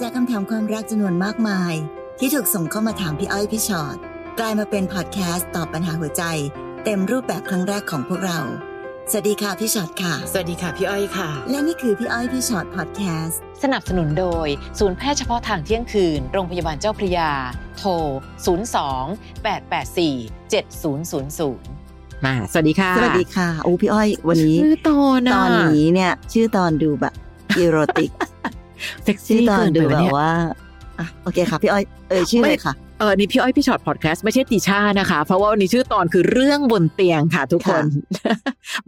จากคำถามความรักจำนวนมากมาย ที่ถูกส่งเข้ามาถามพี่อ้อยพี่ชอ็อตกลายมาเป็นพอดแคสต์ตอบปัญหาหัวใจ เต็มรูปแบบครั้งแรกของพวกเรา สวัสดีค่ะพี่ชอ็อตค่ะ สวัสดีค่ะพี่อ้อยค่ะ และนี่คือพี่อ้อยพี่ชอ็อตพอดแคสต์สนับสนุนโดย ศูนย์แพทย์เฉพาะทางเที่ยงคืน โรงพยาบาลเจ้าพระยา โทร 02 884 7000มาสวัสดีค่ะ สวัสดีค่ะ โอ้พี่อ้อยวันนี้ ชื่อตอนตอนนี้เนี่ย ชื่อตอนดูแบบerotic sexy ชื่อตอนเกินดูไปแบวะเนี่ยบว่าอะโอเคค่ะ พี่อ้อยเอ่ยชื่อเลยค่ะเออนี่พี่อ้อยพี่ช็อตพอดแคสต์ไม่ใช่ติช่านะคะ เพราะว่าวันนี้ชื่อตอนคือเรื่องบนเตียงค่ะ ทุกคน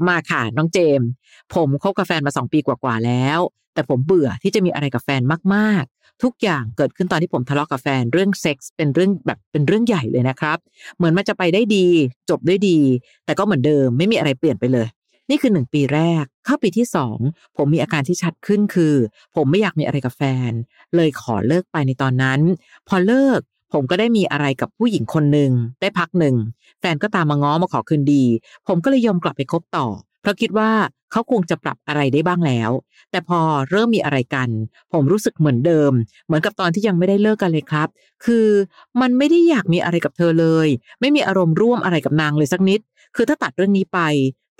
มาค่ะ น้องเจมส์ผมคบกับแฟนมาสองปีกว่าๆแล้ว แต่ผมเบื่อที่จะมีอะไรกับแฟนมากๆ ทุกอย่างเกิดขึ้นตอนที่ผมทะเลาะกับแฟนเรื่องเซ็กส์เป็นเรื่องแบบเป็นเรื่องใหญ่เลยนะครับ เหมือนมันจะไปได้ดี จบด้วยดี แต่ก็เหมือนเดิมไม่มีอะไรเปลี่ยนไปเลย นี่คือหนึ่งปีแรก เข้าปีที่สองผมมีอาการที่ชัดขึ้นคือ ผมไม่อยากมีอะไรกับแฟน เลยขอเลิกไปในตอนนั้น พอเลิกผมก็ได้มีอะไรกับผู้หญิงคนหนึ่งได้พักหนึ่ง แฟนก็ตามมาง้อมาขอคืนดี ผมก็เลยยอมกลับไปคบต่อ เพราะคิดว่าเขาคงจะปรับอะไรได้บ้างแล้ว แต่พอเริ่มมีอะไรกัน ผมรู้สึกเหมือนเดิม เหมือนกับตอนที่ยังไม่ได้เลิกกันเลยครับ คือมันไม่ได้อยากมีอะไรกับเธอเลย ไม่มีอารมณ์ร่วมอะไรกับนางเลยสักนิด คือถ้าตัดเรื่องนี้ไป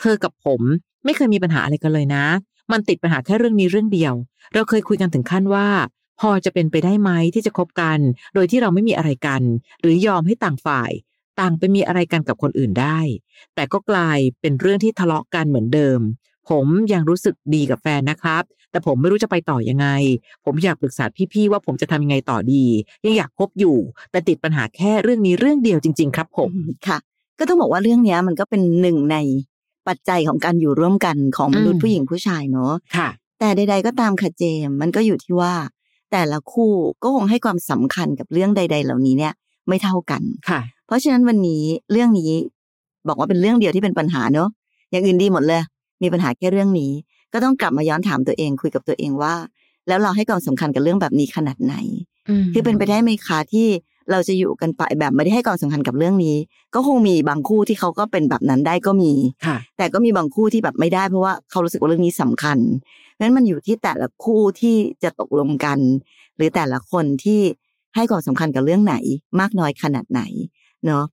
เธอกับผมไม่เคยมีปัญหาอะไรกันเลยนะ มันติดปัญหาแค่เรื่องนี้เรื่องเดียว เราเคยคุยกันถึงขั้นว่า พอจะเป็นไปได้ไหมที่จะคบกัน โดยที่เราไม่มีอะไรกัน หรือยอมให้ต่างฝ่าย ต่างไปมีอะไรกันกับคนอื่นได้ แต่ก็กลายเป็นเรื่องที่ทะเลาะกันเหมือนเดิม ผมยังรู้สึกดีกับแฟนนะครับ แต่ผมไม่รู้จะไปต่อยังไง ผมอยากปรึกษาพี่ๆว่าผมจะทำยังไงต่อดี ยังอยากคบอยู่ แต่ติดปัญหาแค่เรื่องนี้เรื่องเดียวจริง ๆ ครับผมค่ะ ก็ต้องบอกว่าเรื่องนี้มันก็เป็นหนึ่งใน ปัจจัยของการอยู่ร่วมกันของมนุษอืย์มผู้หญิงผู้ชายเนอะค่ะ แต่ใด ๆ ก็ตามค่ะเจมส์มันก็อยู่ที่ว่า แต่ละคู่ก็คงให้ความสำคัญกับเรื่องใด ๆ เหล่านี้เนี่ย ไม่เท่ากันค่ะ เพราะฉะนั้นวันนี้เรื่องนี้บอกว่าเป็นเรื่องเดียวที่เป็นปัญหาเนอะอย่างอื่นดีหมดเลย มีปัญหาแค่เรื่องนี้ ก็ต้องกลับมาย้อนถามตัวเองคุยกับตัวเองว่า แล้วเราให้ความสำคัญกับเรื่องแบบนี้ขนาดไหน คือเป็นไปได้ไหมคะที่ เราจะอยู่กันไปแบบไม่ได้ให้ความสำคัญกับเรื่องนี้ ก็คงมีบางคู่ที่เขาก็เป็นแบบนั้นได้ก็มีค่ะแต่ก็มีบางคู่ที่แบบไม่ได้เพราะว่าเขารู้สึกว่าเรื่องนี้สำคัญเพราะฉะนั้นมันอยู่ที่แต่ละคู่ที่จะตกลงกัน หรือแต่ละคนที่ให้ความสำคัญกับเรื่องไหน มากน้อยขนาดไหนเนาะ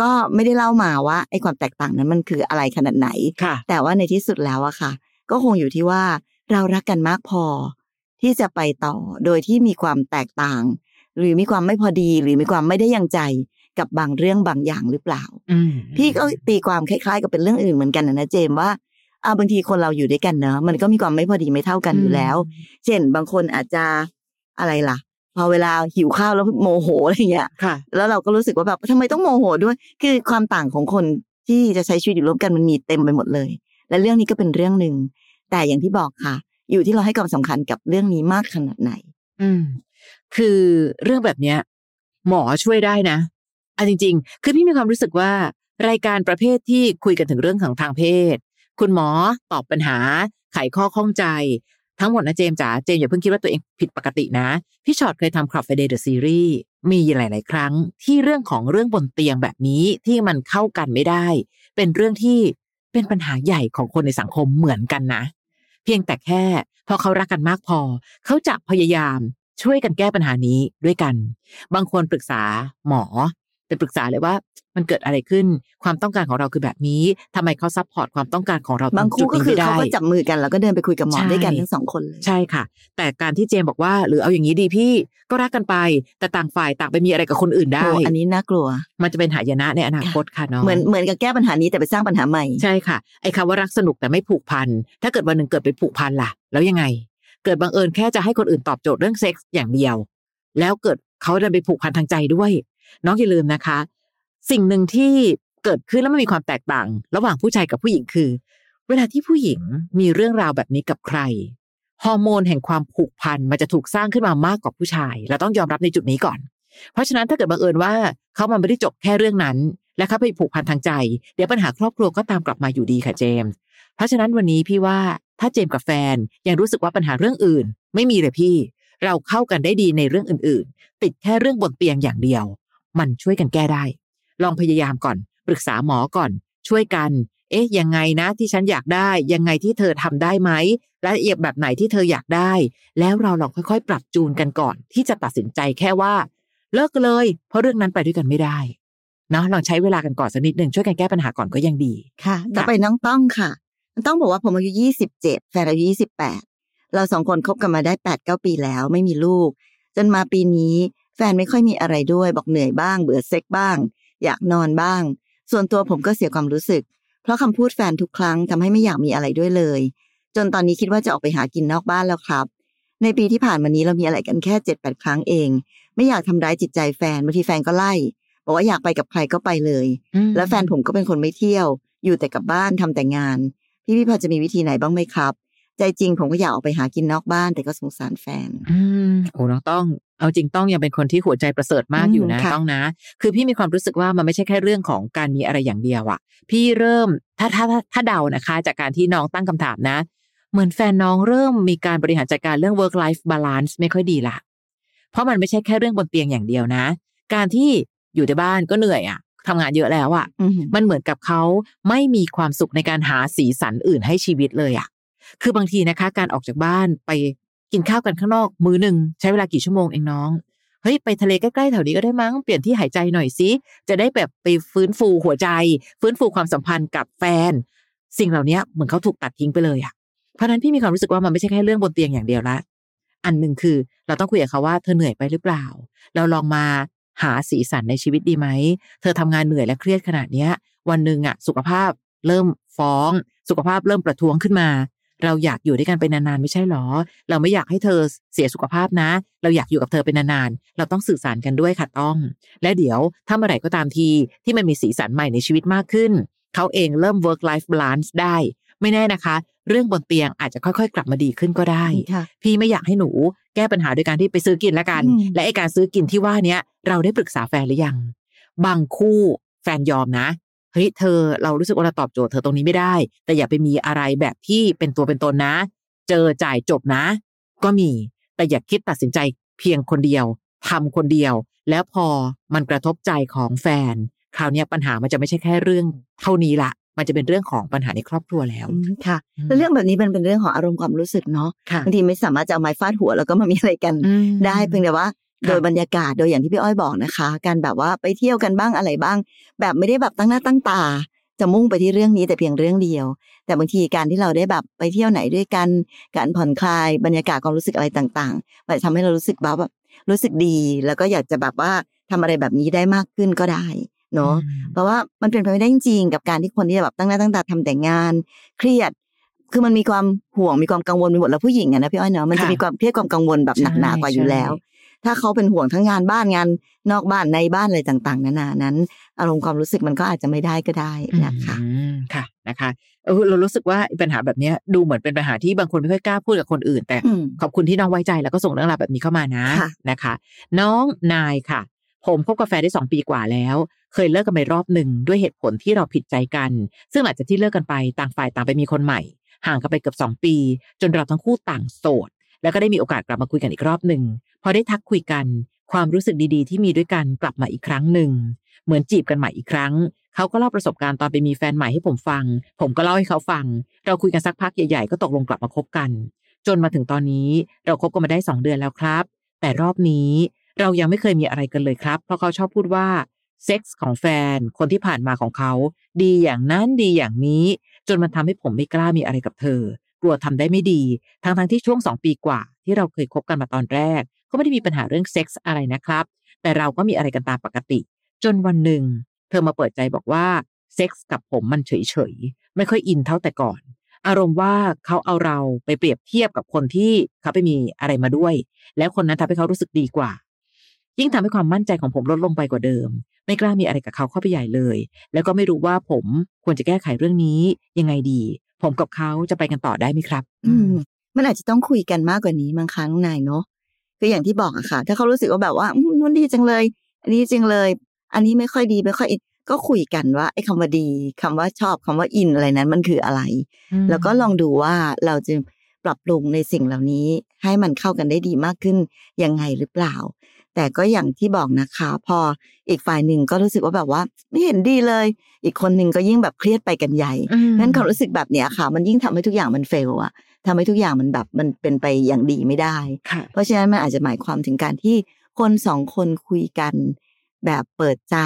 ก็ไม่ได้เล่ามาว่าไอ้ความแตกต่างนั้นมันคืออะไรขนาดไหนค่ะแต่ว่าในที่สุดแล้วอะค่ะ ก็คงอยู่ที่ว่าเรารักกันมากพอที่จะไปต่อโดยที่มีความแตกต่าง หรือมีความไม่พอดีหรือมีความไม่ได้ยังใจกับบางเรื่องบางอย่างหรือเปล่าอืมพี่ก็ตีความคล้าย ๆ กับเป็นเรื่องอื่นเหมือนกันนะนะเจมส์ว่าอ่าบางทีคนเราอยู่ด้วยกันเนอะมันก็มีความไม่พอดีไม่เท่ากันอยู่แล้ว เช่นบางคนอาจจะอะไรล่ะ พอเวลาหิวข้าวแล้วโมโหอะไรเงี้ยค่ะแล้วเราก็รู้สึกว่าแบบทำไมต้องโมโหด้วย คือความต่างของคนที่จะใช้ชีวิตอยู่ร่วมกันมันมีเต็มไปหมดเลย และเรื่องนี้ก็เป็นเรื่องหนึ่งแต่อย่างที่บอกค่ะ อยู่ที่เราให้ความสำคัญกับเรื่องนี้มากขนาดไหนอืม คือเรื่องแบบเนี้ยหมอช่วยได้นะอะจริง ๆ คือพี่มีความรู้สึกว่า รายการประเภทที่คุยกันถึงเรื่องของทางเพศ คุณหมอตอบปัญหา ไขข้อข้องใจ ทั้งหมดนะเจมส์จ๋าเจมส์อย่าเพิ่งคิดว่าตัวเองผิดปกตินะ พี่ชอตเคยทำ Club Friday The Series มีหลาย ๆ ครั้งที่เรื่องของเรื่องบนเตียงแบบนี้ที่มันเข้ากันไม่ได้ เป็นเรื่องที่เป็นปัญหาใหญ่ของคนในสังคมเหมือนกันนะ เพียงแต่แค่ พอเขารักกันมากพอ เขาจะพยายาม ช่วยกันแก้ปัญหานี้ด้วยกัน บางคนปรึกษาหมอไปปรึกษาเลยว่ามันเกิดอะไรขึ้น ความต้องการของเราคือแบบนี้ทำไมเขา support ความต้องการของเราตรงจุดนี้ไม่ได้ บางงจุคู่ดก็คือเขาก็จับมือกันแล้วก็เดินไปคุยกับหมอใช่ด้วยกันทั้งสองคนเลยใช่ค่ะ แต่การที่เจมบอกว่า หรือเอาอย่างนี้ดีพี่ก็รักกันไป แต่ต่างฝ่ายต่างไปมีอะไรกับคนอื่นได้โอ้อันนี้น่ากลัว มันจะเป็นหายนะในอนาคตค่ะน้องเหมือนเหมือนกับแก้ปัญหานี้แต่ไปสร้างปัญหาใหม่ใช่ค่ะไอ้คำว่ารักสนุกแต่ไม่ผูกพันถ้าเกิดวันหนึ่งเกิดเป็นผูกพันล่ะ แล้วยังไง เกิดบังเอิญแค่จะให้คนอื่นตอบโจทย์เรื่องเซ็กส์อย่างเดียว แล้วเกิดเขาดันไปผูกพันทางใจด้วย น้องอย่าลืมนะคะ สิ่งหนึ่งที่เกิดขึ้นแล้วมันมีความแตกต่าง ระหว่างผู้ชายกับผู้หญิงคือ เวลาที่ผู้หญิงมีเรื่องราวแบบนี้กับใครฮอร์โมนแห่งความผูกพันมันจะถูกสร้างขึ้นมามากกว่าผู้ชาย เราต้องยอมรับในจุดนี้ก่อน เพราะฉะนั้นถ้าเกิดบังเอิญว่าเขามันไม่ได้จบแค่เรื่องนั้น และเขาไปผูกพันทางใจ เดี๋ยวปัญหาครอบครัวก็ตามกลับมาอยู่ดีค่ะเจมส์เพราะฉะนั้นวันนี้พี่ว่า ถ้าเจมส์กับแฟนยังรู้สึกว่าปัญหาเรื่องอื่น ไม่มีเลยพี่ เราเข้ากันได้ดีในเรื่องอื่น ๆ ติดแค่เรื่องบนเตียงอย่างเดียว มันช่วยกันแก้ได้ ลองพยายามก่อน ปรึกษาหมอก่อน ช่วยกัน เอ๊ะ ยังไงนะที่ฉันอยากได้ ยังไงที่เธอทำได้ไหมและเอียบแบบไหนที่เธออยากได้ แล้วเราลองค่อยๆ ปรับจูนกันก่อน ที่จะตัดสินใจแค่ว่า เลิกเลย เพราะเรื่องนั้นไปด้วยกันไม่ได้เนาะลองใช้เวลากันก่อนสักนิดหนึ่งช่วยกันแก้ปัญหาก่อนก็ยังดีค่ะต่อไปน้องต้องค่ะ ต้องบอกว่าผมอายุยี่สิบเจ็ดแฟนอายุยี่สิบแปดเราสองคนคบกันมาได้แปดเก้าปีแล้วไม่มีลูก จนมาปีนี้แฟนไม่ค่อยมีอะไรด้วย บอกเหนื่อยบ้าง เบื่อเซ็กบ้าง อยากนอนบ้าง ส่วนตัวผมก็เสียความรู้สึก เพราะคำพูดแฟนทุกครั้งทำให้ไม่อยากมีอะไรด้วยเลย จนตอนนี้คิดว่าจะออกไปหากินนอกบ้านแล้วครับ ในปีที่ผ่านมานี้เรามีอะไรกันแค่เจ็ดแปดครั้งเอง ไม่อยากทำร้ายจิตใจแฟนบางทีแฟนก็ไล่บอกว่าอยากไปกับใครก็ไปเลย แล้วแฟนผมก็เป็นคนไม่เที่ยว อยู่แต่กับบ้านทำแต่งาน พี่พี่พอจะมีวิธีไหนบ้างไหมครับ ใจจริงผมก็อยากออกไปหากินนอกบ้านแต่ก็สงสารแฟน อืมโอ้น้องต้อง เอาจริงต้องยังเป็นคนที่หัวใจประเสริฐมากอยู่นะอืมค่ะต้องนะ คือพี่มีความรู้สึกว่ามันไม่ใช่แค่เรื่องของการมีอะไรอย่างเดียวอะพี่เริ่มถ้าถ้าถ้าถ้าเดานะคะ จากการที่น้องตั้งคำถามนะ เหมือนแฟนน้องเริ่มมีการบริหารจัดการเรื่อง work life balance ไม่ค่อยดีละเพราะมันไม่ใช่แค่เรื่องบนเตียงอย่างเดียวนะ การที่อยู่ในบ้านก็เหนื่อยอะ ทำงานเยอะแล้วอะอืมมันเหมือนกับเขาไม่มีความสุขในการหาสีสันอื่นให้ชีวิตเลยอะคือบางทีนะคะ การออกจากบ้านไปกินข้าวกันข้างนอก มื้อหนึ่งใช้เวลากี่ชั่วโมงเองน้องเฮ้ยไปทะเลใกล้ๆแถวนี้ก็ได้มั้งเปลี่ยนที่หายใจหน่อยสิจะได้แบบไปฟื้นฟูหัวใจ ฟื้นฟูความสัมพันธ์กับแฟน สิ่งเหล่านี้เหมือนเขาถูกตัดทิ้งไปเลยอะเพราะฉะนั้นพี่มีความรู้สึกว่ามันไม่ใช่แค่เรื่องบนเตียงอย่างเดียวละอันหนึ่งคือเราต้องคุยกับเขาว่าเธอเหนื่อยไปหรือเปล่า เราลองมา หาสีสันในชีวิตดีไหม เธอทำงานเหนื่อยและเครียดขนาดเนี้ย วันหนึ่งอะสุขภาพเริ่มฟ้อง สุขภาพเริ่มประท้วงขึ้นมา เราอยากอยู่ด้วยกันไปนานๆไม่ใช่หรอ เราไม่อยากให้เธอเสียสุขภาพนะ เราอยากอยู่กับเธอเป็นนานๆ เราต้องสื่อสารกันด้วยค่ะต้อง และเดี๋ยวถ้าเมื่อไหร่ก็ตามทีที่มันมีสีสันใหม่ในชีวิตมากขึ้น เขาเองเริ่ม work life balance ได้ ไม่แน่นะคะเรื่องบนเตียงอาจจะค่อยๆ กลับมาดีขึ้นก็ได้ค่ะพี่ไม่อยากให้หนูแก้ปัญหาโดยการที่ไปซื้อกินละกันอืมและไอการซื้อกินที่ว่าเนี้ยเราได้ปรึกษาแฟนหรือยัง บางคู่แฟนยอมนะเฮ้ยเธอเรารู้สึกว่าเราตอบโจทย์เธอตรงนี้ไม่ได้ แต่อย่าไปมีอะไรแบบที่เป็นตัวเป็นตนนะ เจอจ่ายจบนะ ก็มีแต่อย่าคิดตัดสินใจเพียงคนเดียวทำคนเดียว แล้วพอมันกระทบใจของแฟน คราวเนี้ยปัญหามันจะไม่ใช่แค่เรื่อง เท่านี้ละ มันจะเป็นเรื่องของปัญหาในครอบครัวแล้วอืมค่ะแล้วเรื่องแบบนี้มันเป็นเรื่องของอารมณ์ความรู้สึกเนาะค่ะบางทีไม่สามารถจะเอาไม้ฟาดหัวแล้วก็มามีอะไรกันอืมได้เพียงแต่ว่าค่ะโดยบรรยากาศโดยอย่างที่พี่อ้อยบอกนะคะ การแบบว่าไปเที่ยวกันบ้างอะไรบ้าง แบบไม่ได้แบบตั้งหน้าตั้งตา จะมุ่งไปที่เรื่องนี้แต่เพียงเรื่องเดียว แต่บางทีการที่เราได้แบบไปเที่ยวไหนด้วยกัน การผ่อนคลายบรรยากาศความรู้สึกอะไรต่างๆมันจะทำให้เรารู้สึกแบบแบบรู้สึกดี แล้วก็อยากจะแบบว่าทำอะไรแบบนี้ได้มากขึ้นก็ได้ เนาะเพราะว่ามันเป็นไปไม่ได้จริงๆกับการที่คนที่แบบตั้งหน้าตั้งตาทำแต่งาน เครียด คือมันมีความห่วงมีความกังวลไปหมดแล้วผู้หญิงอะนะพี่อ้อยเนาะมันจะค่ะมีความเครียดความกังวลแบบหนักหนากว่าอยู่แล้ว ถ้าเขาเป็นห่วงทั้งงานบ้านงานนอกบ้านในบ้านอะไรต่าง ๆนานานั้น อารมณ์ความรู้สึกมันก็อาจจะไม่ได้ก็ได้นะคะอืมค่ะนะคะเออเรารู้สึกว่าปัญหาแบบเนี้ยดูเหมือนเป็นปัญหาที่บางคนไม่ค่อยกล้าพูดกับคนอื่น แต่อืมขอบคุณที่น้องไว้ใจแล้วก็ส่งเรื่องราวแบบนี้เข้ามานะค่ะนะคะ น้องนายค่ะ ผมคบกาแฟนได้สองปีกว่าแล้ว เคยเลิกกันไปรอบหนึ่งด้วยเหตุผลที่เราผิดใจกัน ซึ่งหลังจากที่เลิกกันไปต่างฝ่ายต่างไปมีคนใหม่ ห่างกันไปเกือบสองปี จนเราทั้งคู่ต่างโสด แล้วก็ได้มีโอกาสกลับมาคุยกันอีกรอบหนึ่งพอได้ทักคุยกัน ความรู้สึกดีๆ ที่มีด้วยกันกลับมาอีกครั้งหนึ่งเหมือนจีบกันใหม่อีกครั้งเขาก็เล่าประสบการณ์ตอนไปมีแฟนใหม่ให้ผมฟัง ผมก็เล่าให้เขาฟัง เราคุยกันสักพักใหญ่ๆ ก็ตกลงกลับมาคบกัน จนมาถึงตอนนี้เราคบกันมาได้สองเดือนแล้วครับ แต่รอบนี้ เรายังไม่เคยมีอะไรกันเลยครับ เพราะเขาชอบพูดว่าเซ็กส์ของแฟนคนที่ผ่านมาของเขา ดีอย่างนั้นดีอย่างนี้ จนมันทำให้ผมไม่กล้ามีอะไรกับเธอ กลัวทำได้ไม่ดี ทั้งๆที่ช่วงสองปีกว่า ที่เราเคยคบกันมาตอนแรก ก็ไม่ได้มีปัญหาเรื่องเซ็กส์อะไรนะครับ แต่เราก็มีอะไรกันตามปกติ จนวันหนึ่ง เธอมาเปิดใจบอกว่าเซ็กส์กับผมมันเฉยๆไม่ค่อย in เท่าแต่ก่อน อารมณ์ว่าเขาเอาเราไปเปรียบเทียบกับคนที่เขาไปมีอะไรมาด้วย แล้วคนนั้นทำให้เขารู้สึกดีกว่า ยิ่งทำให้ความมั่นใจของผมลดลงไปกว่าเดิม ไม่กล้ามีอะไรกับเขาเข้าไปใหญ่เลย แล้วก็ไม่รู้ว่าผมควรจะแก้ไขเรื่องนี้ยังไงดี ผมกับเขาจะไปกันต่อได้ไหมครับ อืมมันอาจจะต้องคุยกันมากกว่านี้มั้งคะน้องนายเนาะคืออย่างที่บอกอะค่ะ ถ้าเขารู้สึกว่าแบบว่าอืมนู่นดีจังเลย อันนี้จริงเลย อันนี้ไม่ค่อยดีไม่ค่อยอินก็คุยกันว่าไอ้คำว่าดีคำว่าชอบคำว่าอินอะไรนั้นมันคืออะไร แล้วก็ลองดูว่าเราจะปรับปรุงในสิ่งเหล่านี้ให้มันเข้ากันได้ดีมากขึ้นยังไงหรือเปล่า แต่ก็อย่างที่บอกนะคะ พออีกฝ่ายหนึ่งก็รู้สึกว่าแบบว่า ไม่เห็นดีเลย อีกคนหนึ่งก็ยิ่งแบบเครียดไปกันใหญ่อืมนั้นความรู้สึกแบบเนี้ยค่ะ มันยิ่งทำให้ทุกอย่างมันเฟลอะทำให้ทุกอย่างมันแบบมันเป็นไปอย่างดีไม่ได้ค่ะเพราะฉะนั้นมันอาจจะหมายความถึงการที่คนสองคนคุยกัน แบบเปิดใจ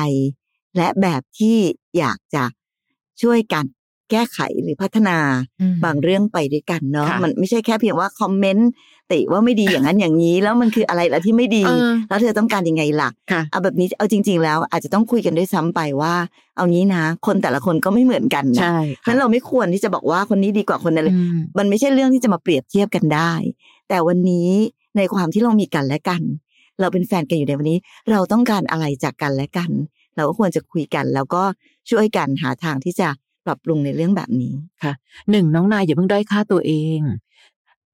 และแบบที่อยากจะช่วยกันแก้ไขหรือพัฒนาอืมบางเรื่องไปด้วยกันเนาะค่ะมันไม่ใช่แค่เพียงว่าคอมเมนต์ ติว่าไม่ดีอย่างนั้นอย่างนี้ แล้วมันคืออะไรล่ะที่ไม่ดีเออแล้วเธอต้องการยังไงล่ะค่ะเอาแบบนี้เอาจริง ๆ แล้ว อาจจะต้องคุยกันด้วยซ้ำไปว่า เอางี้นะ คนแต่ละคนก็ไม่เหมือนกันนะใช่เพราะฉะนั้นเราไม่ควรที่จะบอกว่าคนนี้ดีกว่าคนนั้นเลยอืมมันไม่ใช่เรื่องที่จะมาเปรียบเทียบกันได้ แต่วันนี้ในความที่เรามีกันและกัน เราเป็นแฟนกันอยู่ในวันนี้ เราต้องการอะไรจากกันและกัน เราก็ควรจะคุยกันแล้วก็ช่วยกันหาทางที่จะปรับปรุงในเรื่องแบบนี้หนึ่งน้องนายอย่าเพิ่งด้อยค่าตัวเอง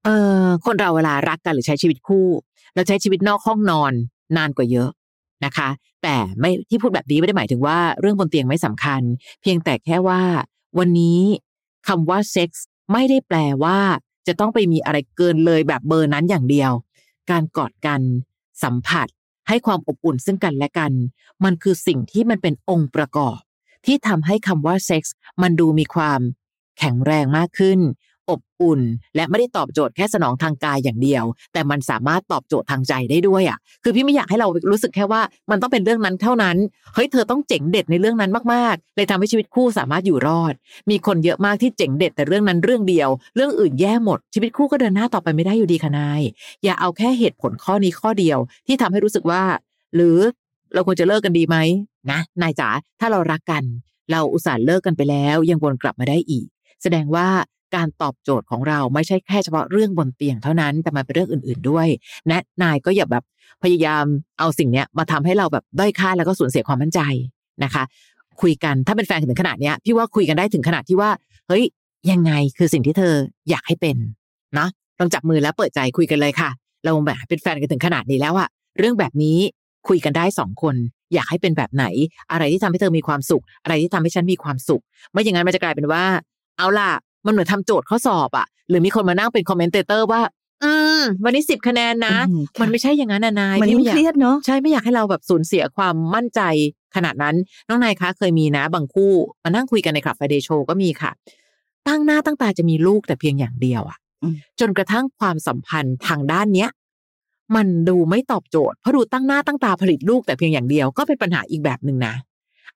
เออคนเราเวลารักกันหรือใช้ชีวิตคู่ เราใช้ชีวิตนอกห้องนอนนานกว่าเยอะนะคะ แต่ไม่ที่พูดแบบนี้ไม่ได้หมายถึงว่าเรื่องบนเตียงไม่สำคัญ เพียงแต่แค่ว่า วันนี้คำว่าเซ็กส์ไม่ได้แปลว่า จะต้องไปมีอะไรเกินเลยแบบเบอร์นั้นอย่างเดียว การกอดกัน สัมผัส ให้ความอบอุ่นซึ่งกันและกัน มันคือสิ่งที่มันเป็นองค์ประกอบ ที่ทำให้คำว่าเซ็กส์มันดูมีความแข็งแรงมากขึ้น อบอุ่น และไม่ได้ตอบโจทย์แค่สนองทางกายอย่างเดียว แต่มันสามารถตอบโจทย์ทางใจได้ด้วยอะ คือพี่ไม่อยากให้เรารู้สึกแค่ว่ามันต้องเป็นเรื่องนั้นเท่านั้น เฮ้ยเธอต้องเจ๋งเด็ดในเรื่องนั้นมากๆ เลยทำให้ชีวิตคู่สามารถอยู่รอด มีคนเยอะมากที่เจ๋งเด็ดแต่เรื่องนั้นเรื่องเดียว เรื่องอื่นแย่หมด ชีวิตคู่ก็เดินหน้าต่อไปไม่ได้อยู่ดีค่ะนาย อย่าเอาแค่เหตุผลข้อนี้ข้อเดียว ที่ทำให้รู้สึกว่า หรือเราควรจะเลิกกันดีไหมนะ นายจ๋าถ้าเรารักกัน เราอุตส่าห์เลิกกันไปแล้ว ยังวนกลับมาได้อีก แสดงว่า การตอบโจทย์ของเราไม่ใช่แค่เฉพาะเรื่องบนเตียงเท่านั้น แต่มันเป็นเรื่องอื่น ๆด้วยและนายก็อย่าแบบพยายามเอาสิ่งเนี้ยมาทำให้เราแบบด้อยค่าแล้วก็สูญเสียความมั่นใจนะคะ คุยกันถ้าเป็นแฟนถึงขนาดเนี้ยพี่ว่าคุยกันได้ถึงขนาดที่ว่า เฮ้ย ยังไงคือสิ่งที่เธออยากให้เป็นนะลองจับมือแล้วเปิดใจคุยกันเลยค่ะ เราแบบเป็นแฟนกันถึงขนาดนี้แล้วอะเรื่องแบบนี้คุยกันได้สองคน อยากให้เป็นแบบไหน อะไรที่ทำให้เธอมีความสุข อะไรที่ทำให้ฉันมีความสุข ไม่อย่างนั้นมันจะกลายเป็นว่า เอาล่ะ มันเหมือนทำโจทย์ข้อสอบอะหรือมีคนมานั่งเป็น commentator ว่า อืม วันนี้สิบคะแนนนะอืมค่ะมันไม่ใช่อย่างนั้นนะนายมันพี่ยิ่งไอยากเครียดเนาะใช่ไม่อยากให้เราแบบสูญเสียความมั่นใจขนาดนั้น น้องนายคะเคยมีนะ บางคู่มานั่งคุยกันในคลับไฟเดย์โชก็มีค่ะ ตั้งหน้าตั้งตาจะมีลูกแต่เพียงอย่างเดียวอะอืมจนกระทั่งความสัมพันธ์ทางด้านเนี้ยมันดูไม่ตอบโจทย์เพราะดูตั้งหน้าตั้งตาผลิตลูกแต่เพียงอย่างเดียวก็เป็นปัญหาอีกแบบหนึ่งนะ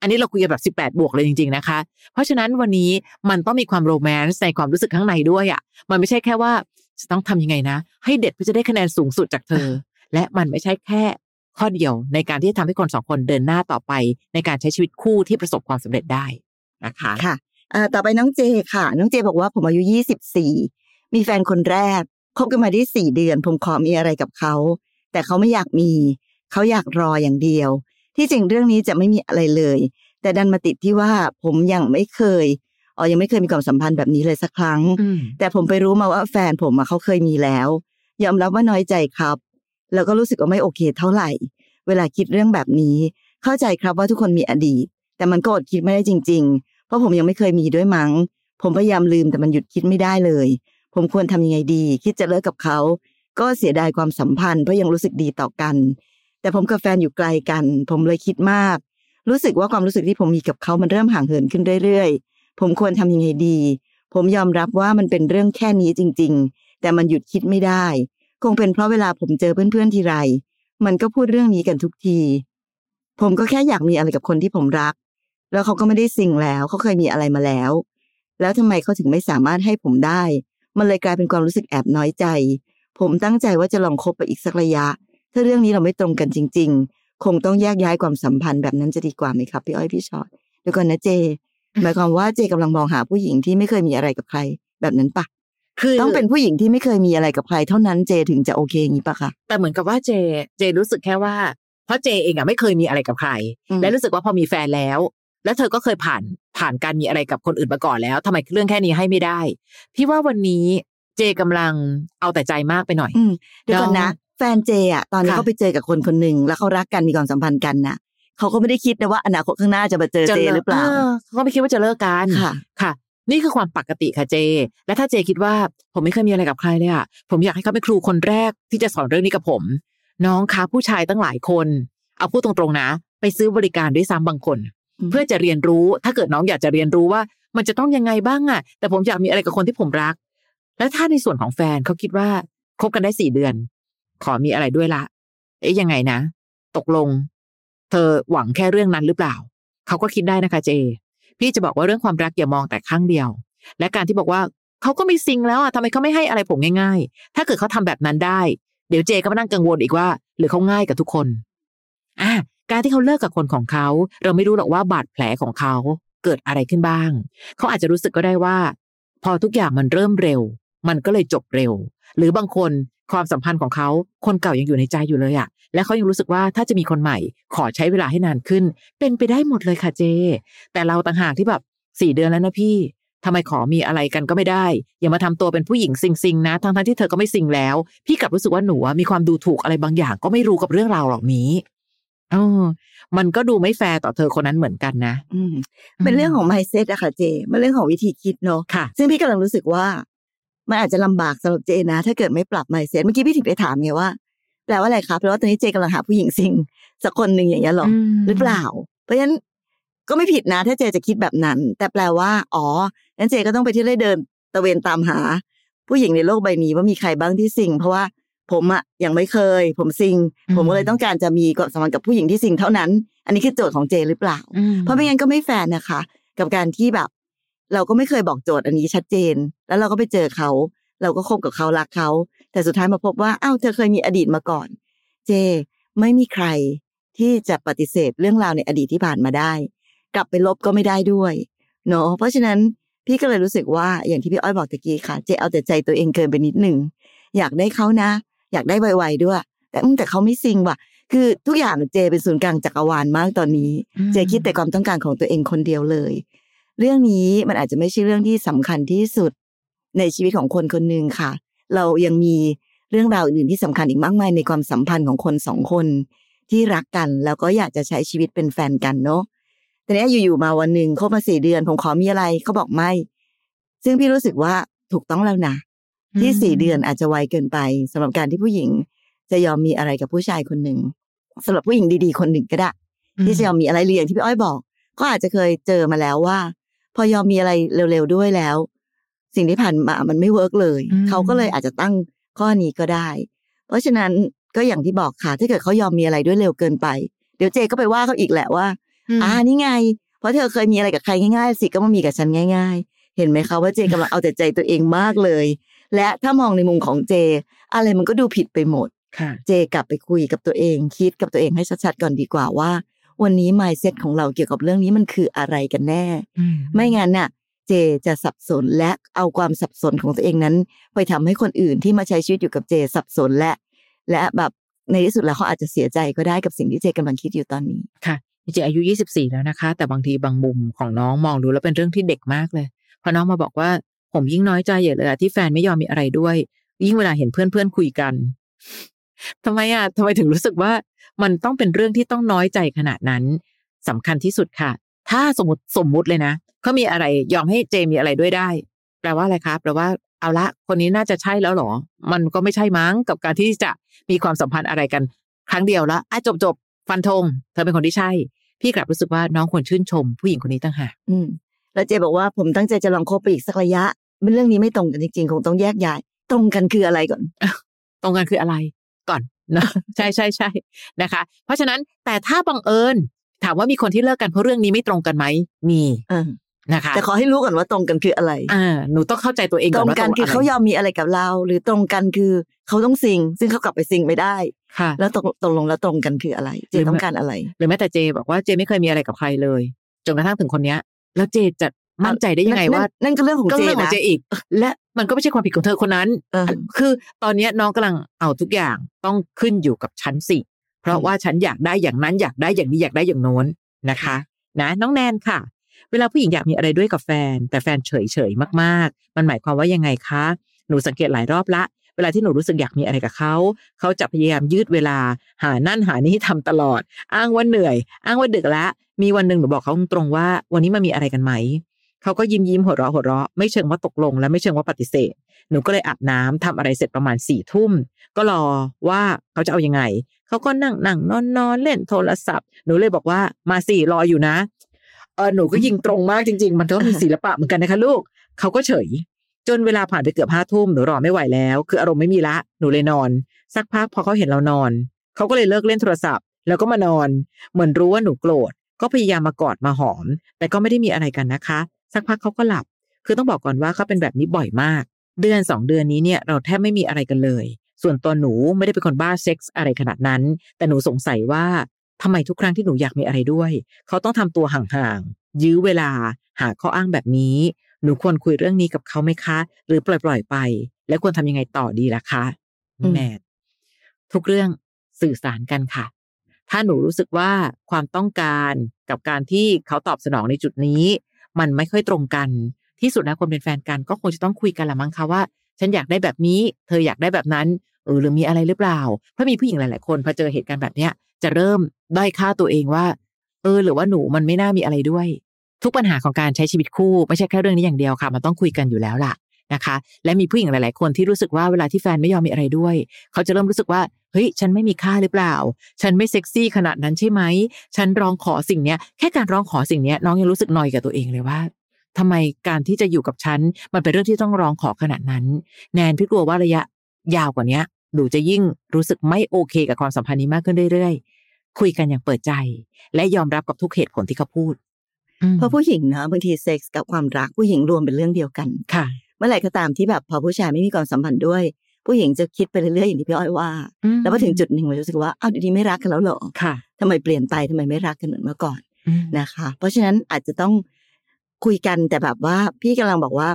อันนี้เราคุยแบบ 18 บวกเลยจริง ๆ นะคะ เพราะฉะนั้นวันนี้มันต้องมีความโรแมนต์ในความรู้สึกข้างในด้วยอะ่ะ มันไม่ใช่แค่ว่าจะต้องทำยังไงนะ ให้เด็ดเพื่อจะได้คะแนนสูงสุดจากเธอ และมันไม่ใช่แค่ข้อเดียวในการที่จะทำให้คนสองคนเดินหน้าต่อไป ในการใช้ชีวิตคู่ที่ประสบความสำเร็จได้นะคะค่ะต่อไปน้องเจค่ะ น้องเจบอกว่าผมอายุยี่สิบสี่มีแฟนคนแรกคบกันมาได้สี่เดือน ผมขอมีอะไรกับเขา แต่เขาไม่อยากมี เขาอยากรออย่างเดียว ที่จริงเรื่องนี้จะไม่มีอะไรเลย แต่ดันมาติดที่ว่าผมยังไม่เคยอ๋อยังไม่เคยมีความสัมพันธ์แบบนี้เลยสักครั้งอืมแต่ผมไปรู้มาว่าแฟนผมอะเขาเคยมีแล้ว ยอมรับว่าน้อยใจครับ แล้วก็รู้สึกว่าไม่โอเคเท่าไหร่ เวลาคิดเรื่องแบบนี้ เข้าใจครับว่าทุกคนมีอดีต แต่มันก็อดคิดไม่ได้จริง ๆ เพราะผมยังไม่เคยมีด้วยมั้ง ผมพยายามลืมแต่มันหยุดคิดไม่ได้เลย ผมควรทำยังไงดี คิดจะเลิกกับเขา ก็เสียดายความสัมพันธ์เพราะยังรู้สึกดีต่อกัน แต่ผมกับแฟนอยู่ไกลกัน ผมเลยคิดมาก รู้สึกว่าความรู้สึกที่ผมมีกับเขามันเริ่มห่างเหินขึ้นเรื่อยๆ ผมควรทำยังไงดี ผมยอมรับว่ามันเป็นเรื่องแค่นี้จริง ๆ แต่มันหยุดคิดไม่ได้ คงเป็นเพราะเวลาผมเจอเพื่อนๆทีไร มันก็พูดเรื่องนี้กันทุกที ผมก็แค่อยากมีอะไรกับคนที่ผมรัก แล้วเขาก็ไม่ได้สิ่งแล้ว เขาเคยมีอะไรมาแล้ว แล้วทำไมเขาถึงไม่สามารถให้ผมได้ มันเลยกลายเป็นความรู้สึกแอบน้อยใจ ผมตั้งใจว่าจะลองคบไปอีกสักระยะ ถ้าเรื่องนี้เราไม่ตรงกันจริง ๆ คงต้องแยกย้ายความสัมพันธ์แบบนั้นจะดีกว่าไหมครับพี่อ้อยพี่ชอตเดี๋ยวก่อนนะเจ หมายความว่าเจกำลังมองหาผู้หญิงที่ไม่เคยมีอะไรกับใครแบบนั้นปะคือต้องเป็นผู้หญิงที่ไม่เคยมีอะไรกับใครเท่านั้นเจถึงจะโอเคอย่างนี้ปะคะแต่เหมือนกับว่าเจเจรู้สึกแค่ว่า เพราะเจเองอะไม่เคยมีอะไรกับใครอืมและรู้สึกว่าพอมีแฟนแล้ว แล้วเธอก็เคยผ่านผ่านการมีอะไรกับคนอื่นมาก่อนแล้วทำไมเรื่องแค่นี้ให้ไม่ได้ พี่ว่าวันนี้เจกำลังเอาแต่ใจมากไปหน่อยอืมเดี๋ยวก่อนน้นะอง แฟนเจอะตอนนี้ค่ะเขาไปเจอกับคนคนหนึ่งแล้วเขารักกันมีความสัมพันธ์กันนะเขาก็ไม่ได้คิดนะว่าอนาคตข้างหน้าจะมาเจอเจหรือเปล่าเขาก็ไม่คิดว่าจะเลิกกันค่ะค่ะ นี่คือความปกติค่ะเจ และถ้าเจคิดว่าผมไม่เคยมีอะไรกับใครเลยอะผมอยากให้เขาเป็นครูคนแรกที่จะสอนเรื่องนี้กับผม น้องคะผู้ชายตั้งหลายคน เอาพูดตรงๆนะ ไปซื้อบริการด้วยซ้ำบางคนอืมเพื่อจะเรียนรู้ถ้าเกิดน้องอยากจะเรียนรู้ว่า มันจะต้องยังไงบ้างอะแต่ผมอยากมีอะไรกับคนที่ผมรัก และถ้าในส่วนของแฟนเขาคิดว่าคบกันได้สี่เดือน ขอมีอะไรด้วยละ เอ๊ยยังไงนะ ตกลง เธอหวังแค่เรื่องนั้นหรือเปล่า เขาก็คิดได้นะคะเจ พี่จะบอกว่าเรื่องความรักอย่ามองแต่ข้างเดียว และการที่บอกว่าเขาก็มีซิงแล้วอะทำไมเขาไม่ให้อะไรผมง่าย ๆ ถ้าเกิดเขาทำแบบนั้นได้ เดี๋ยวเจก็มานั่งกังวลอีกว่า หรือเขาง่ายกับทุกคนอะการที่เขาเลิกกับคนของเขา เราไม่รู้หรอกว่าบาดแผลของเขาเกิดอะไรขึ้นบ้าง เขาอาจจะรู้สึกก็ได้ว่า พอทุกอย่างมันเริ่มเร็ว มันก็เลยจบเร็ว หรือบางคน ความสัมพันธ์ของเขาคนเก่ายังอยู่ในใจอยู่เลยอะและเขายังรู้สึกว่าถ้าจะมีคนใหม่ ขอใช้เวลาให้นานขึ้น เป็นไปได้หมดเลยค่ะเจ แต่เราต่างหากที่แบบสี่เดือนแล้วนะพี่ทำไมขอมีอะไรกันก็ไม่ได้ อย่ามาทำตัวเป็นผู้หญิงซิงซิงๆนะทั้งทั้งๆที่เธอก็ไม่ซิงแล้ว พี่กลับรู้สึกว่าหนูอะมีความดูถูกอะไรบางอย่าง ก็ไม่รู้กับเรื่องราวเหล่านี้เออมันก็ดูไม่แฟร์ต่อเธอคนนั้นเหมือนกันนะ อืมเป็นเรื่องของ mindset อะค่ะเจ มันเรื่องของวิธีคิดเนาะค่ะ ซึ่งพี่กำลังรู้สึกว่า มันอาจจะลำบากสำหรับเจนะ ถ้าเกิดไม่ปรับ mindset เมื่อกี้พี่ถึงไปถามไงว่าแปลว่าอะไรครับแปลว่าตอนนี้เจกำลังหาผู้หญิงซิงสักคนหนึ่งอย่างเงี้ยหรอหรือเปล่า เพราะฉะนั้นก็ไม่ผิดนะ ถ้าเจจะคิดแบบนั้น แต่แปลว่า อ๋องั้นเจก็ต้องไปที่เลยเดินตะเวนตามหา ผู้หญิงในโลกใบนี้ว่ามีใครบ้างที่ซิง เพราะว่าผมอะยังไม่เคย ผมซิงอืมผมก็เลยต้องการจะมีความสัมพันธ์กับผู้หญิงที่ซิงเท่านั้น อันนี้คือโจทย์ของเจหรือเปล่าอืมเพราะไม่งั้นก็ไม่แฟร์นะคะ กับการที่แบบ เราก็ไม่เคยบอกโจทย์อันนี้ชัดเจน แล้วเราก็ไปเจอเขา เราก็คบกับเขารักเขา แต่สุดท้ายมาพบว่าอ้าวเธอเคยมีอดีตมาก่อน เจ ไม่มีใครที่จะปฏิเสธเรื่องราวในอดีตที่ผ่านมาได้ กลับไปลบก็ไม่ได้ด้วยเนาะเพราะฉะนั้นพี่ก็เลยรู้สึกว่าอย่างที่พี่อ้อยบอกตะกี้ค่ะ เจเอาแต่ใจตัวเองเกินไปนิดหนึ่งอยากได้เขานะ อยากได้ไวๆด้วย แต่อืมแต่เขาไม่ซิงว่ะ คือทุกอย่างเจเป็นศูนย์กลางจักรวาลมากตอนนี้อืมเจคิดแต่ความต้องการของตัวเองคนเดียวเลย เรื่องนี้มันอาจจะไม่ใช่เรื่องที่สำคัญที่สุด ในชีวิตของคนคนหนึ่งค่ะ เรายังมีเรื่องราวอื่นที่สำคัญอีกมากมายในความสัมพันธ์ของคนสองคนที่รักกันแล้วก็อยากจะใช้ชีวิตเป็นแฟนกันเนาะแต่เนี้ยอยู่ๆมาวันหนึ่งคบมาสี่เดือนผมขอมีอะไรเขาบอกไม่ ซึ่งพี่รู้สึกว่าถูกต้องแล้วนะที่สี่เดือนอาจจะไวเกินไปสำหรับการที่ผู้หญิง จะยอมมีอะไรกับผู้ชายคนหนึ่งสำหรับผู้หญิงดีๆคนหนึ่งก็ได้ที่จะยอมมีอะไรอย่างที่พี่อ้อยบอก ก็อาจจะเคยเจอมาแล้วว่า พอยอมมีอะไรเร็วๆด้วยแล้ว สิ่งที่ผ่านมามันไม่ work เลยอืมเขาก็เลยอาจจะตั้งข้อนี้ก็ได้ เพราะฉะนั้นก็อย่างที่บอกค่ะ ถ้าเกิดเขายอมมีอะไรด้วยเร็วเกินไป เดี๋ยวเจก็ไปว่าเขาอีกแหละว่ามอ่านี่ไง เพราะเธอเคยมีอะไรกับใครง่ายๆ สิก็มามีกับฉันง่าย ๆ เห็นไหมคะว่าเจกำลังเอาแต่ใจตัวเองมากเลย และถ้ามองในมุมของเจ อะไรมันก็ดูผิดไปหมดค่ะเจกลับไปคุยกับตัวเอง คิดกับตัวเองให้ชัดๆก่อนดีกว่าว่า วันนี้ mindset ของเราเกี่ยวกับเรื่องนี้มันคืออะไรกันแน่ ไม่งั้นน่ะ เจจะสับสนและเอาความสับสนของตัวเองนั้น ไปทำให้คนอื่นที่มาใช้ชีวิตอยู่กับเจสับสนและ และแบบในที่สุดแล้วเขาอาจจะเสียใจก็ได้กับสิ่งที่เจกำลังคิดอยู่ตอนนี้ค่ะจริงๆอายุ 24 แล้วนะคะ แต่บางทีบางมุมของน้องมองดูแล้วเป็นเรื่องที่เด็กมากเลยพอน้องมาบอกว่าผมยิ่งน้อยใจใหญ่เลยอะที่แฟนไม่ยอมมีอะไรด้วย ยิ่งเวลาเห็นเพื่อนเพื่อนๆคุยกันทำไมอะทำไมถึงรู้สึกว่า มันต้องเป็นเรื่องที่ต้องน้อยใจขนาดนั้นสำคัญที่สุดค่ะ ถ้าสมมติสมมุติเลยนะเขามีอะไรยอมให้เจมีอะไรด้วยได้ แปลว่าอะไรครับแปลว่าเอาละคนนี้น่าจะใช่แล้วเหรอ มันก็ไม่ใช่มั้งกับการที่จะมีความสัมพันธ์อะไรกัน ครั้งเดียวแล้วอะจบจบๆฟันธงเธอเป็นคนที่ใช่ พี่กลับรู้สึกว่าน้องควรชื่นชม ผู้หญิงคนนี้ตั้งหากอืมแล้วเจบอกว่าผมตั้งใจจะลองคบไปอีกสักระยะเป็นเรื่องนี้ไม่ตรงกันจริงๆ คงต้องแยกย้าย ตรงกันคืออะไรก่อน ตรงกันคืออะไร ก่อน นะใช่ใช่ใช่นะคะ เพราะฉะนั้นแต่ถ้าบังเอิญ ถามว่ามีคนที่เลิกกันเพราะเรื่องนี้ไม่ตรงกันไหมมีเออนะคะ แต่ขอให้รู้ก่อนว่าตรงกันคืออะไรอ่าหนูต้องเข้าใจตัวเองตก่รอนงว่ากันตรงคืออะไรเขายอมมีอะไรกับเรา หรือตรงกันคือเขาต้องซิง ซึ่งเขากลับไปซิงไม่ได้ค่ะ แล้วตกตกลงแล้วตรงกันคืออะไร เจหรือต้องการอะไร หรือแม้แต่เจบอกว่าเจไม่เคยมีอะไรกับใครเลยจนกระทั่งถึงคนเนี้ย แล้วเจจะ มั่นใจได้ยังไงว่า นั่นนั่นก็เรื่องของก็เจเรื่องของนะเจอีก และมันก็ไม่ใช่ความผิดของเธอคนนั้นเออคือตอนเนี้ยน้องกำลังเอาทุกอย่างต้องขึ้นอยู่กับฉันสิเพราะว่าฉันอยากได้อย่างนั้นอยากได้อย่างนี้อยากได้อย่างโน้นนะคะ นะ น้องแนนค่ะ เวลาผู้หญิงอยากมีอะไรด้วยกับแฟน แต่แฟนเฉยเฉยๆมากๆ มันหมายความว่ายังไงคะ หนูสังเกตหลายรอบละ เวลาที่หนูรู้สึกอยากมีอะไรกับเขา เขาจะพยายามยืดเวลา หานั่นหานี่ทำตลอด อ้างว่าเหนื่อย อ้างว่าดึกละ มีวันหนึ่งหนูบอกเขาตรงๆว่า วันนี้มามีอะไรกันไหม เขาก็ยิ้มยิ้มหัวเราะหัวเราะไม่เชิงว่าตกลงและไม่เชิงว่าปฏิเสธ หนูก็เลยอาบน้ำทำอะไรเสร็จประมาณสี่ทุ่มก็รอว่าเขาจะเอายังไง เขาก็นั่งนั่งนอนนอนเล่นโทรศัพท์ หนูเลยบอกว่ามาสี่รออยู่นะเออหนูก็ยิงตรงมากจริง ๆ มันต้องมีศิลปะเหมือนกันนะคะลูกเขาก็เฉย จนเวลาผ่านไปเกือบห้าทุ่มหนูรอไม่ไหวแล้ว คืออารมณ์ไม่มีละหนูเลยนอน สักพักพอเขาเห็นเรานอน เขาก็เลยเลิกเล่นโทรศัพท์ แล้วก็มานอน เหมือนรู้ว่าหนูโกรธก็พยายามมากอดมาหอม แต่ก็ไม่ได้มีอะไรกันนะคะ สักพักเขาก็หลับ คือต้องบอกก่อนว่าเขาเป็นแบบนี้บ่อยมาก เดือนสองเดือนนี้เนี่ยเราแทบไม่มีอะไรกันเลย ส่วนตัวหนูไม่ได้เป็นคนบ้าเซ็กส์อะไรขนาดนั้น แต่หนูสงสัยว่าทำไมทุกครั้งที่หนูอยากมีอะไรด้วย เขาต้องทำตัวห่างๆ ยื้อเวลา หาข้ออ้างแบบนี้ หนูควรคุยเรื่องนี้กับเขาไหมคะ หรือปล่อยๆไป และควรทำยังไงต่อดีล่ะคะอืมแมททุกเรื่องสื่อสารกันค่ะ ถ้าหนูรู้สึกว่าความต้องการกับการที่เขาตอบสนองในจุดนี้ มันไม่ค่อยตรงกัน ที่สุดนะคนเป็นแฟนกันก็คงจะต้องคุยกันละมั้งคะว่า ฉันอยากได้แบบนี้ เธออยากได้แบบนั้นเออหรือมีอะไรหรือเปล่า เพราะมีผู้หญิงหลาย ๆ คนพอเจอเหตุการณ์แบบเนี้ยจะเริ่มด้อยค่าตัวเองว่า เออ หรือว่าหนูมันไม่น่ามีอะไรด้วย ทุกปัญหาของการใช้ชีวิตคู่ไม่ใช่แค่เรื่องนี้อย่างเดียวค่ะ มันต้องคุยกันอยู่แล้วล่ะนะคะ และมีผู้หญิงหลาย ๆ คนที่รู้สึกว่าเวลาที่แฟนไม่ยอมมีอะไรด้วย เขาจะเริ่มรู้สึกว่า เฮ้ยฉันไม่มีค่าหรือเปล่า ฉันไม่เซ็กซี่ขนาดนั้นใช่ไหม ฉันร้องขอสิ่งเนี้ย แค่การร้องขอสิ่งเนี้ยน้องยังรู้สึกนอยกับตัวเองเลยว่าทำไมการที่จะอยู่กับฉันมันเป็นเรื่องที่ต้องร้องขอขนาดนั้น แนนพี่กลัวว่าระยะยาวกว่าเนี้ยหนูจะยิ่งรู้สึกไม่โอเคกับความสัมพันธ์นี้มากขึ้นเรื่อยๆ คุยกันอย่างเปิดใจ และยอมรับกับทุกเหตุผลที่เขาพูดอืมเพราะผู้หญิงนะบางทีเซ็กส์กับความรักผู้หญิงรวมเป็นเรื่องเดียวกันค่ะ เมื่อไหร่ก็ตามที่แบบพอผู้ชายไม่มีความสัมพันธ์ด้วย ผู้หญิงจะคิดไปเรื่อยๆอย่างที่พี่อ้อยว่า แล้วพอถึงจุดหนึ่งมันรู้สึกว่าอ้าวเดียวนี้ไม่รักกันแล้วเหรอค่ะทำไมเปลี่ยนไปทำไมไม่รักกันเหมือนเมื่อก่อนอืมนะคะ เพราะฉะนั้นอาจจะต้องคุยกันแต่แบบว่าพี่กำลังบอกว่า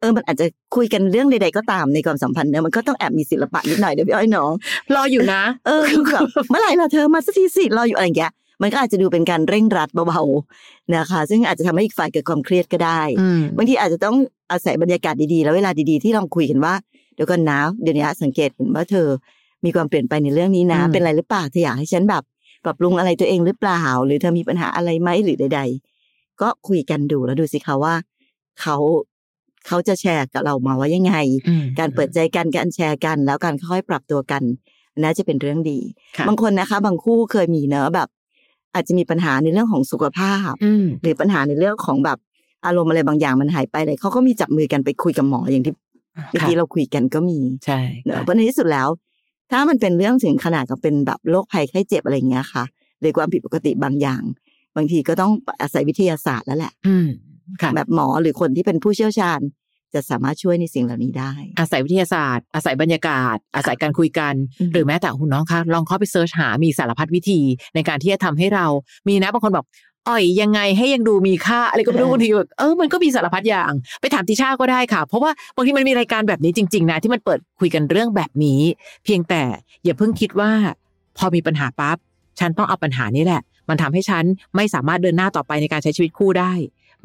เออมันอาจจะคุยกันเรื่องใด ๆ ก็ตามในความสัมพันธ์เนี่ยมันก็ต้องแอบมีศิลปะนิดหน่อยเดี๋ยวพี่อ้อยเนาะรออยู่นะ เออคือแบบเมื่อไหร่ล่ะเธอมาสักทีสิรออยู่อะไรอย่างเงี้ย มันก็อาจจะดูเป็นการเร่งรัดเบาๆนะคะ ซึ่งอาจจะทำให้อีกฝ่ายเกิดความเครียดก็ได้อืมบางทีอาจจะต้องอาศัยบรรยากาศดีๆ แล้วเวลาดีๆที่ลองคุยกันว่าเดี๋ยวก่อนนะเดี๋ยวนี้สังเกตเห็นว่าเธอมีความเปลี่ยนไปในเรื่องนี้นะอืมเป็นอะไรหรือเปล่าเธออยากให้ฉันแบบ ปรับปรุงอะไรตัวเองหรือเปล่า หรือเธอมีปัญหาอะไรไหมหรือใด ๆ ก็คุยกันดูแล้วดูสิคะว่า เขาเขาจะแชร์กับเรามาว่ายังไงอืมการเปิดใจกันการแชร์กัน แล้วการค่อยๆปรับตัวกันน่าจะเป็นเรื่องดีค่ะบางคนนะคะ บางคู่เคยมีเนอะแบบ อาจจะมีปัญหาในเรื่องของสุขภาพอืมหรือปัญหาในเรื่องของแบบอารมณ์อะไรบางอย่างมันหายไปเลยเขาก็มีจับมือกันไปคุยกับหมออย่างที่เมื่อกี้เราคุยกันก็มีใช่เนอะเพราะในที่สุดแล้ว ถ้ามันเป็นเรื่องถึงขนาดกับเป็นแบบโรคภัยไข้เจ็บอะไรอย่างเงี้ยค่ะหรือความผิดปกติบางอย่าง บางทีก็ต้องอาศัยวิทยาศาสตร์แล้วแหละอืมค่ะแบบหมอหรือคนที่เป็นผู้เชี่ยวชาญ จะสามารถช่วยในสิ่งเหล่านี้ได้ อาศัยวิทยาศาสตร์ อาศัยบรรยากาศ อาศัยการคุยกันอืมหรือแม้แต่คุณน้องคะลองเข้าไปเซิร์ชหามีสารพัดวิธีในการที่จะทำให้เรามีนะบางคนบอกอ่อยยังไงให้ยังดูมีค่าอะไรก็ไม่รู้บางทีแบบเออมันก็มีสารพัดอย่าง ไปถามติช่าก็ได้ค่ะ เพราะว่าบางทีมันมีรายการแบบนี้จริง ๆ นะ ที่มันเปิดคุยกันเรื่องแบบนี้ เพียงแต่อย่าเพิ่งคิดว่า พอมีปัญหาปั๊บฉันต้องเอาปัญหานี้แหละ มันทำให้ฉันไม่สามารถเดินหน้าต่อไปในการใช้ชีวิตคู่ได้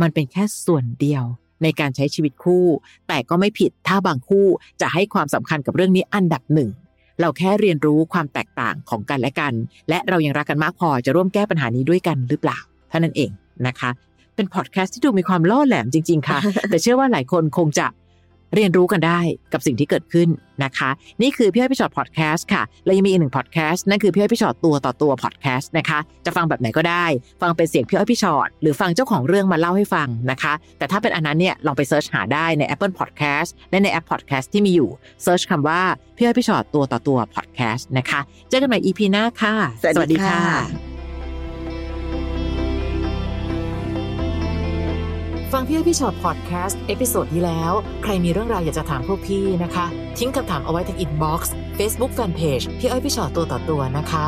มันเป็นแค่ส่วนเดียว ในการใช้ชีวิตคู่ แต่ก็ไม่ผิดถ้าบางคู่จะให้ความสำคัญกับเรื่องนี้อันดับหนึ่งเราแค่เรียนรู้ความแตกต่างของกันและกัน และเรายังรักกันมากพอจะร่วมแก้ปัญหานี้ด้วยกันหรือเปล่าเท่านั้นเองนะคะ เป็นพอดแคสต์ที่ดูมีความล่อแหลมจริง ๆ ค่ะ แต่เชื่อว่าหลายคนคงจะ เรียนรู้กันได้กับสิ่งที่เกิดขึ้นนะคะ นี่คือพี่อ้อยพี่ชอตพอดแคสต์ค่ะ และยังมีอีกหนึ่งพอดแคสต์นั่นคือพี่อ้อยพี่ชอตตัวต่อตัวพอดแคสต์นะคะ จะฟังแบบไหนก็ได้ ฟังเป็นเสียงพี่อ้อยพี่ชอตหรือฟังเจ้าของเรื่องมาเล่าให้ฟังนะคะ แต่ถ้าเป็นอันนั้นเนี่ยลองไป search หาได้ใน Apple Podcast และในแอป Podcast ที่มีอยู่ search คำว่าพี่อ้อยพี่ชอตตัวต่อตัวพอดแคสต์นะคะ เจอกันใหม่ EP หน้าค่ะ สวัสดีค่ะ ฟังพี่อ้อยพี่ชอตพอดแคสต์ episode ที่แล้ว ใครมีเรื่องราวอยากจะถามพวกพี่นะคะ ทิ้งคำถามเอาไว้ที่ inbox เฟซบุ๊กแฟนเพจพี่อ้อยพี่ชอตตัวต่อตัวนะคะ